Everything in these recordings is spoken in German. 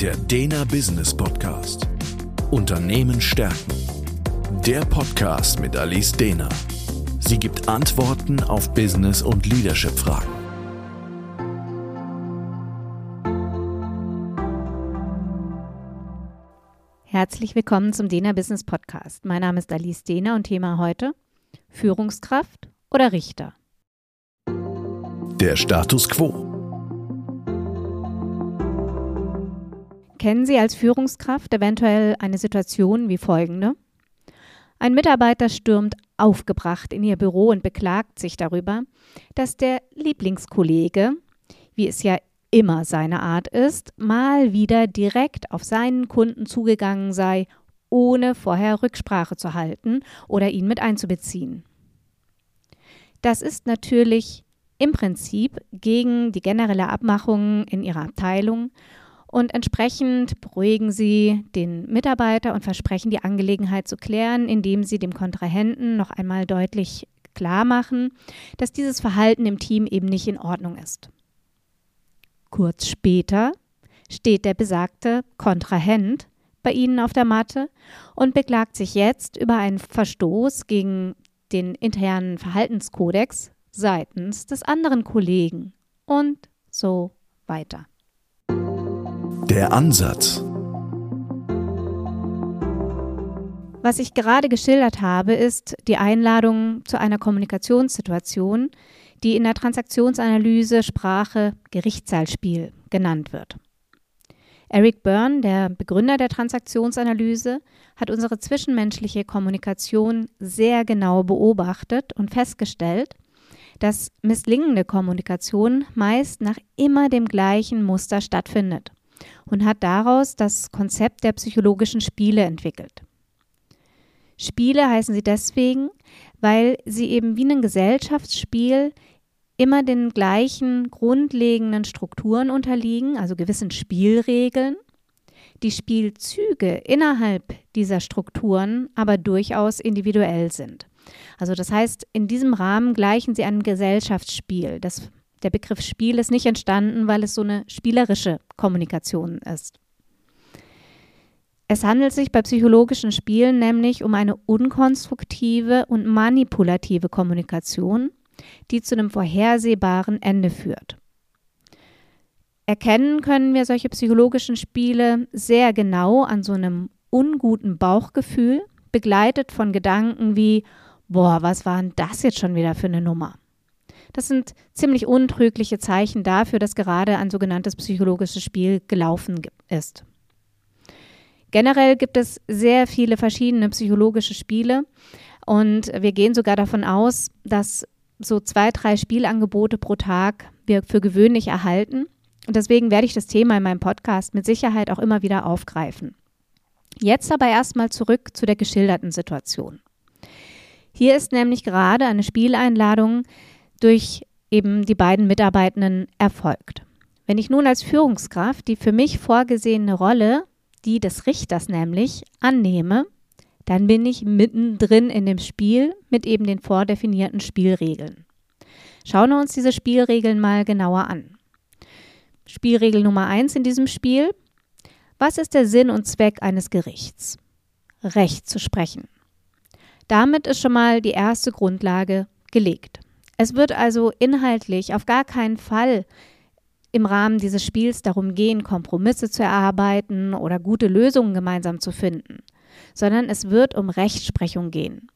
Der Dena Business Podcast. Unternehmen stärken. Der Podcast mit Alice Dena. Sie gibt Antworten auf Business- und Leadership-Fragen. Herzlich willkommen zum Dena Business Podcast. Mein Name ist Alice Dena und Thema heute Führungskraft oder Richter. Der Status quo. Kennen Sie als Führungskraft eventuell eine Situation wie folgende? Ein Mitarbeiter stürmt aufgebracht in ihr Büro und beklagt sich darüber, dass der Lieblingskollege, wie es ja immer seine Art ist, mal wieder direkt auf seinen Kunden zugegangen sei, ohne vorher Rücksprache zu halten oder ihn mit einzubeziehen. Das ist natürlich im Prinzip gegen die generelle Abmachung in ihrer Abteilung und entsprechend beruhigen Sie den Mitarbeiter und versprechen, die Angelegenheit zu klären, indem Sie dem Kontrahenten noch einmal deutlich klar machen, dass dieses Verhalten im Team eben nicht in Ordnung ist. Kurz später steht der besagte Kontrahent bei Ihnen auf der Matte und beklagt sich jetzt über einen Verstoß gegen den internen Verhaltenskodex seitens des anderen Kollegen und so weiter. Der Ansatz. Was ich gerade geschildert habe, ist die Einladung zu einer Kommunikationssituation, die in der Transaktionsanalyse Sprache Gerichtssaalspiel genannt wird. Eric Byrne, der Begründer der Transaktionsanalyse, hat unsere zwischenmenschliche Kommunikation sehr genau beobachtet und festgestellt, dass misslingende Kommunikation meist nach immer dem gleichen Muster stattfindet und hat daraus das Konzept der psychologischen Spiele entwickelt. Spiele heißen sie deswegen, weil sie eben wie ein Gesellschaftsspiel immer den gleichen grundlegenden Strukturen unterliegen, also gewissen Spielregeln, die Spielzüge innerhalb dieser Strukturen aber durchaus individuell sind. Also das heißt, in diesem Rahmen gleichen sie einem Gesellschaftsspiel. Das der Begriff Spiel ist nicht entstanden, weil es so eine spielerische Kommunikation ist. Es handelt sich bei psychologischen Spielen nämlich um eine unkonstruktive und manipulative Kommunikation, die zu einem vorhersehbaren Ende führt. Erkennen können wir solche psychologischen Spiele sehr genau an so einem unguten Bauchgefühl, begleitet von Gedanken wie, boah, was war denn das jetzt schon wieder für eine Nummer? Das sind ziemlich untrügliche Zeichen dafür, dass gerade ein sogenanntes psychologisches Spiel gelaufen ist. Generell gibt es sehr viele verschiedene psychologische Spiele und wir gehen sogar davon aus, dass so zwei, drei Spielangebote pro Tag wir für gewöhnlich erhalten. Und deswegen werde ich das Thema in meinem Podcast mit Sicherheit auch immer wieder aufgreifen. Jetzt aber erstmal zurück zu der geschilderten Situation. Hier ist nämlich gerade eine Spieleinladung durch eben die beiden Mitarbeitenden erfolgt. Wenn ich nun als Führungskraft die für mich vorgesehene Rolle, die des Richters nämlich, annehme, dann bin ich mittendrin in dem Spiel mit eben den vordefinierten Spielregeln. Schauen wir uns diese Spielregeln mal genauer an. Spielregel Nummer eins in diesem Spiel. Was ist der Sinn und Zweck eines Gerichts? Recht zu sprechen. Damit ist schon mal die erste Grundlage gelegt. Es wird also inhaltlich auf gar keinen Fall im Rahmen dieses Spiels darum gehen, Kompromisse zu erarbeiten oder gute Lösungen gemeinsam zu finden, sondern es wird um Rechtsprechung gehen.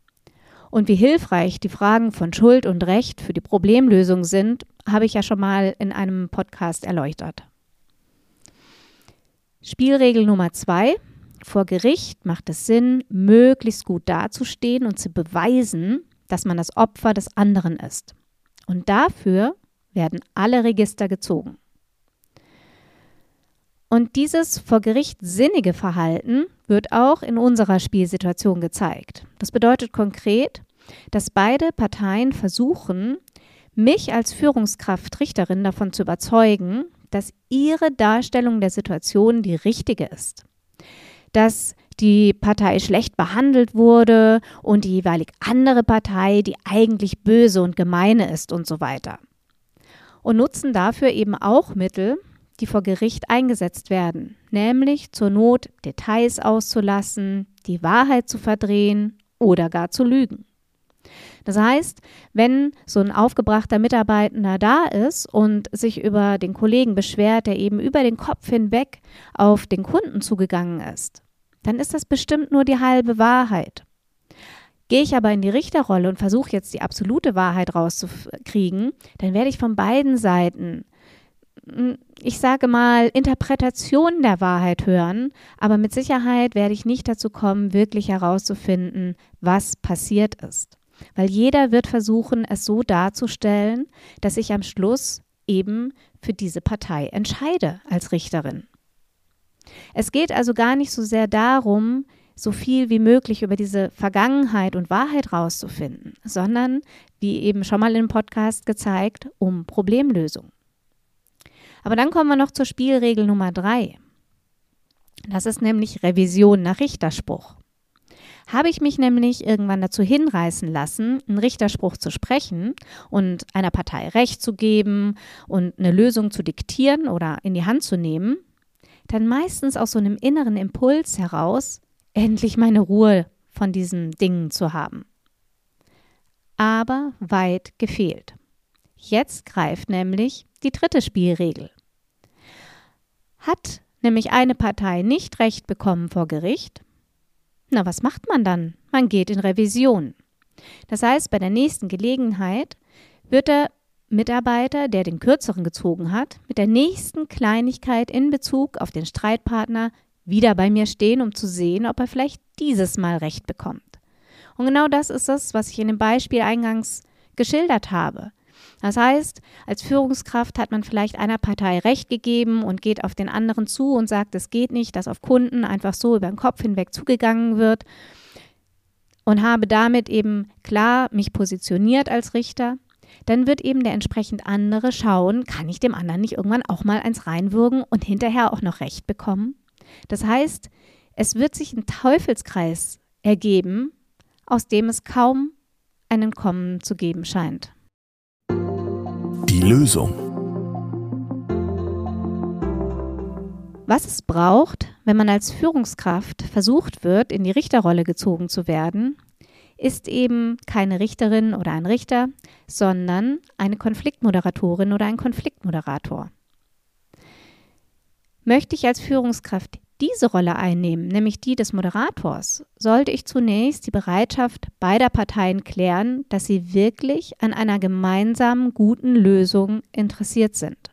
Und wie hilfreich die Fragen von Schuld und Recht für die Problemlösung sind, habe ich ja schon mal in einem Podcast erläutert. Spielregel Nummer zwei. Vor Gericht macht es Sinn, möglichst gut dazustehen und zu beweisen, dass man das Opfer des anderen ist. Und dafür werden alle Register gezogen. Und dieses vor Gericht sinnige Verhalten wird auch in unserer Spielsituation gezeigt. Das bedeutet konkret, dass beide Parteien versuchen, mich als Führungskraft Richterin davon zu überzeugen, dass ihre Darstellung der Situation die richtige ist. Dass die Partei schlecht behandelt wurde und die jeweilig andere Partei, die eigentlich böse und gemeine ist und so weiter. Und nutzen dafür eben auch Mittel, die vor Gericht eingesetzt werden, nämlich zur Not Details auszulassen, die Wahrheit zu verdrehen oder gar zu lügen. Das heißt, wenn so ein aufgebrachter Mitarbeitender da ist und sich über den Kollegen beschwert, der eben über den Kopf hinweg auf den Kunden zugegangen ist, dann ist das bestimmt nur die halbe Wahrheit. Gehe ich aber in die Richterrolle und versuche jetzt die absolute Wahrheit rauszukriegen, dann werde ich von beiden Seiten, hm, ich sage mal, Interpretationen der Wahrheit hören, aber mit Sicherheit werde ich nicht dazu kommen, wirklich herauszufinden, was passiert ist. Weil jeder wird versuchen, es so darzustellen, dass ich am Schluss eben für diese Partei entscheide als Richterin. Es geht also gar nicht so sehr darum, so viel wie möglich über diese Vergangenheit und Wahrheit rauszufinden, sondern, wie eben schon mal im Podcast gezeigt, um Problemlösung. Aber dann kommen wir noch zur Spielregel Nummer drei. Das ist nämlich Revision nach Richterspruch. Habe ich mich nämlich irgendwann dazu hinreißen lassen, einen Richterspruch zu sprechen und einer Partei Recht zu geben und eine Lösung zu diktieren oder in die Hand zu nehmen, dann meistens aus so einem inneren Impuls heraus, endlich meine Ruhe von diesen Dingen zu haben. Aber weit gefehlt. Jetzt greift nämlich die dritte Spielregel. Hat nämlich eine Partei nicht Recht bekommen vor Gericht, na, was macht man dann? Man geht in Revision. Das heißt, bei der nächsten Gelegenheit wird der Mitarbeiter, der den kürzeren gezogen hat, mit der nächsten Kleinigkeit in Bezug auf den Streitpartner wieder bei mir stehen, um zu sehen, ob er vielleicht dieses Mal Recht bekommt. Und genau das ist es, was ich in dem Beispiel eingangs geschildert habe. Das heißt, als Führungskraft hat man vielleicht einer Partei Recht gegeben und geht auf den anderen zu und sagt, es geht nicht, dass auf Kunden einfach so über den Kopf hinweg zugegangen wird und habe damit eben klar mich positioniert als Richter. Dann wird eben der entsprechend andere schauen, kann ich dem anderen nicht irgendwann auch mal eins reinwürgen und hinterher auch noch Recht bekommen? Das heißt, es wird sich ein Teufelskreis ergeben, aus dem es kaum einen Kommen zu geben scheint die Lösung. Was es braucht, wenn man als Führungskraft versucht wird, in die Richterrolle gezogen zu werden, ist eben keine Richterin oder ein Richter, sondern eine Konfliktmoderatorin oder ein Konfliktmoderator. Möchte ich als Führungskraft diese Rolle einnehmen, nämlich die des Moderators, sollte ich zunächst die Bereitschaft beider Parteien klären, dass sie wirklich an einer gemeinsamen guten Lösung interessiert sind.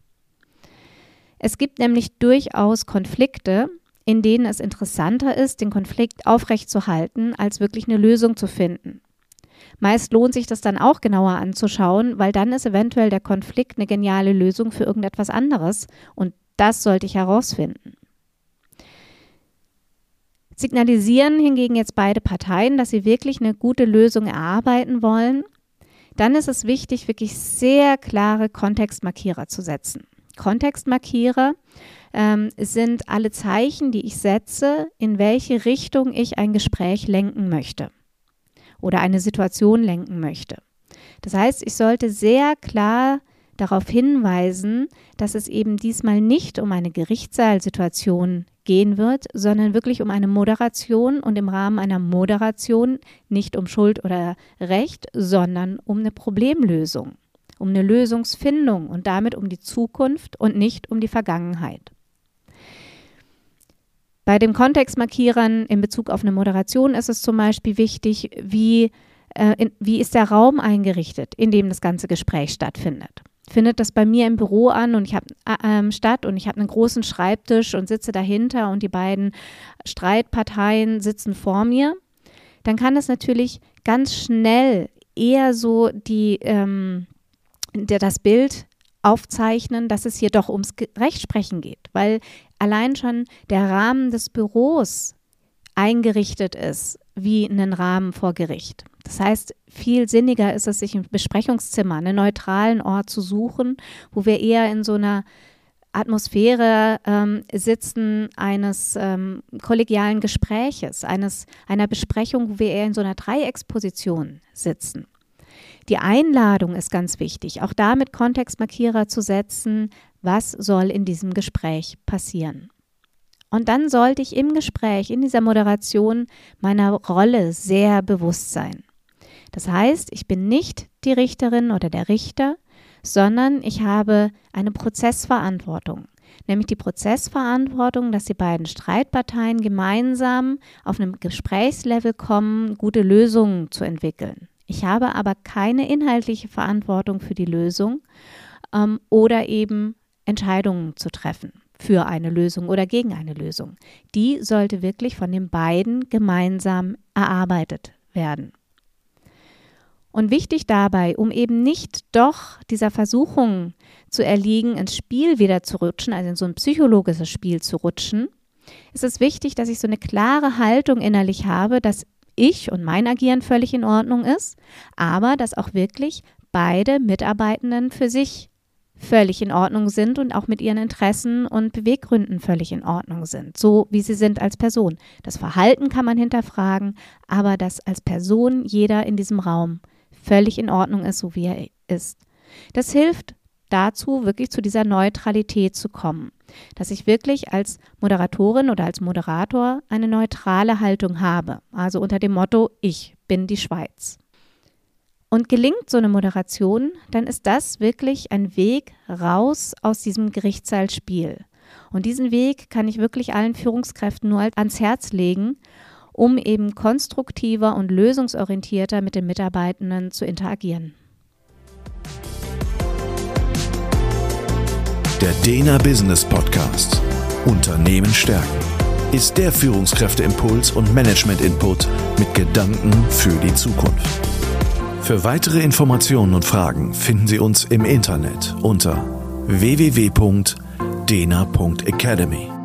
Es gibt nämlich durchaus Konflikte, in denen es interessanter ist, den Konflikt aufrechtzuerhalten, als wirklich eine Lösung zu finden. Meist lohnt sich das dann auch genauer anzuschauen, weil dann ist eventuell der Konflikt eine geniale Lösung für irgendetwas anderes und das sollte ich herausfinden. Signalisieren hingegen jetzt beide Parteien, dass sie wirklich eine gute Lösung erarbeiten wollen, dann ist es wichtig, wirklich sehr klare Kontextmarkierer zu setzen. Kontextmarkierer ähm, sind alle Zeichen, die ich setze, in welche Richtung ich ein Gespräch lenken möchte oder eine Situation lenken möchte. Das heißt, ich sollte sehr klar darauf hinweisen, dass es eben diesmal nicht um eine Gerichtssaalsituation gehen wird, sondern wirklich um eine Moderation und im Rahmen einer Moderation nicht um Schuld oder Recht, sondern um eine Problemlösung, um eine Lösungsfindung und damit um die Zukunft und nicht um die Vergangenheit. Bei den Kontextmarkierern in Bezug auf eine Moderation ist es zum Beispiel wichtig, wie, äh, in, wie ist der Raum eingerichtet, in dem das ganze Gespräch stattfindet findet das bei mir im Büro an und ich habe äh, ähm, statt und ich habe einen großen Schreibtisch und sitze dahinter und die beiden Streitparteien sitzen vor mir, dann kann das natürlich ganz schnell eher so die, ähm, der, das Bild aufzeichnen, dass es hier doch ums Rechtsprechen geht, weil allein schon der Rahmen des Büros eingerichtet ist wie einen Rahmen vor Gericht. Das heißt, viel sinniger ist es, sich im Besprechungszimmer, einen neutralen Ort zu suchen, wo wir eher in so einer Atmosphäre ähm, sitzen eines ähm, kollegialen Gespräches, eines, einer Besprechung, wo wir eher in so einer Dreiecksposition sitzen. Die Einladung ist ganz wichtig, auch damit Kontextmarkierer zu setzen, was soll in diesem Gespräch passieren. Und dann sollte ich im Gespräch, in dieser Moderation meiner Rolle sehr bewusst sein. Das heißt, ich bin nicht die Richterin oder der Richter, sondern ich habe eine Prozessverantwortung, nämlich die Prozessverantwortung, dass die beiden Streitparteien gemeinsam auf einem Gesprächslevel kommen, gute Lösungen zu entwickeln. Ich habe aber keine inhaltliche Verantwortung für die Lösung ähm, oder eben Entscheidungen zu treffen für eine Lösung oder gegen eine Lösung. Die sollte wirklich von den beiden gemeinsam erarbeitet werden. Und wichtig dabei, um eben nicht doch dieser Versuchung zu erliegen, ins Spiel wieder zu rutschen, also in so ein psychologisches Spiel zu rutschen, ist es wichtig, dass ich so eine klare Haltung innerlich habe, dass ich und mein Agieren völlig in Ordnung ist, aber dass auch wirklich beide Mitarbeitenden für sich völlig in Ordnung sind und auch mit ihren Interessen und Beweggründen völlig in Ordnung sind, so wie sie sind als Person. Das Verhalten kann man hinterfragen, aber dass als Person jeder in diesem Raum völlig in Ordnung ist, so wie er ist. Das hilft dazu, wirklich zu dieser Neutralität zu kommen. Dass ich wirklich als Moderatorin oder als Moderator eine neutrale Haltung habe. Also unter dem Motto, ich bin die Schweiz. Und gelingt so eine Moderation, dann ist das wirklich ein Weg raus aus diesem Gerichtssaalspiel. Und diesen Weg kann ich wirklich allen Führungskräften nur ans Herz legen um eben konstruktiver und lösungsorientierter mit den Mitarbeitenden zu interagieren. Der Dena Business Podcast Unternehmen stärken ist der Führungskräfteimpuls und Management-Input mit Gedanken für die Zukunft. Für weitere Informationen und Fragen finden Sie uns im Internet unter www.dena.academy.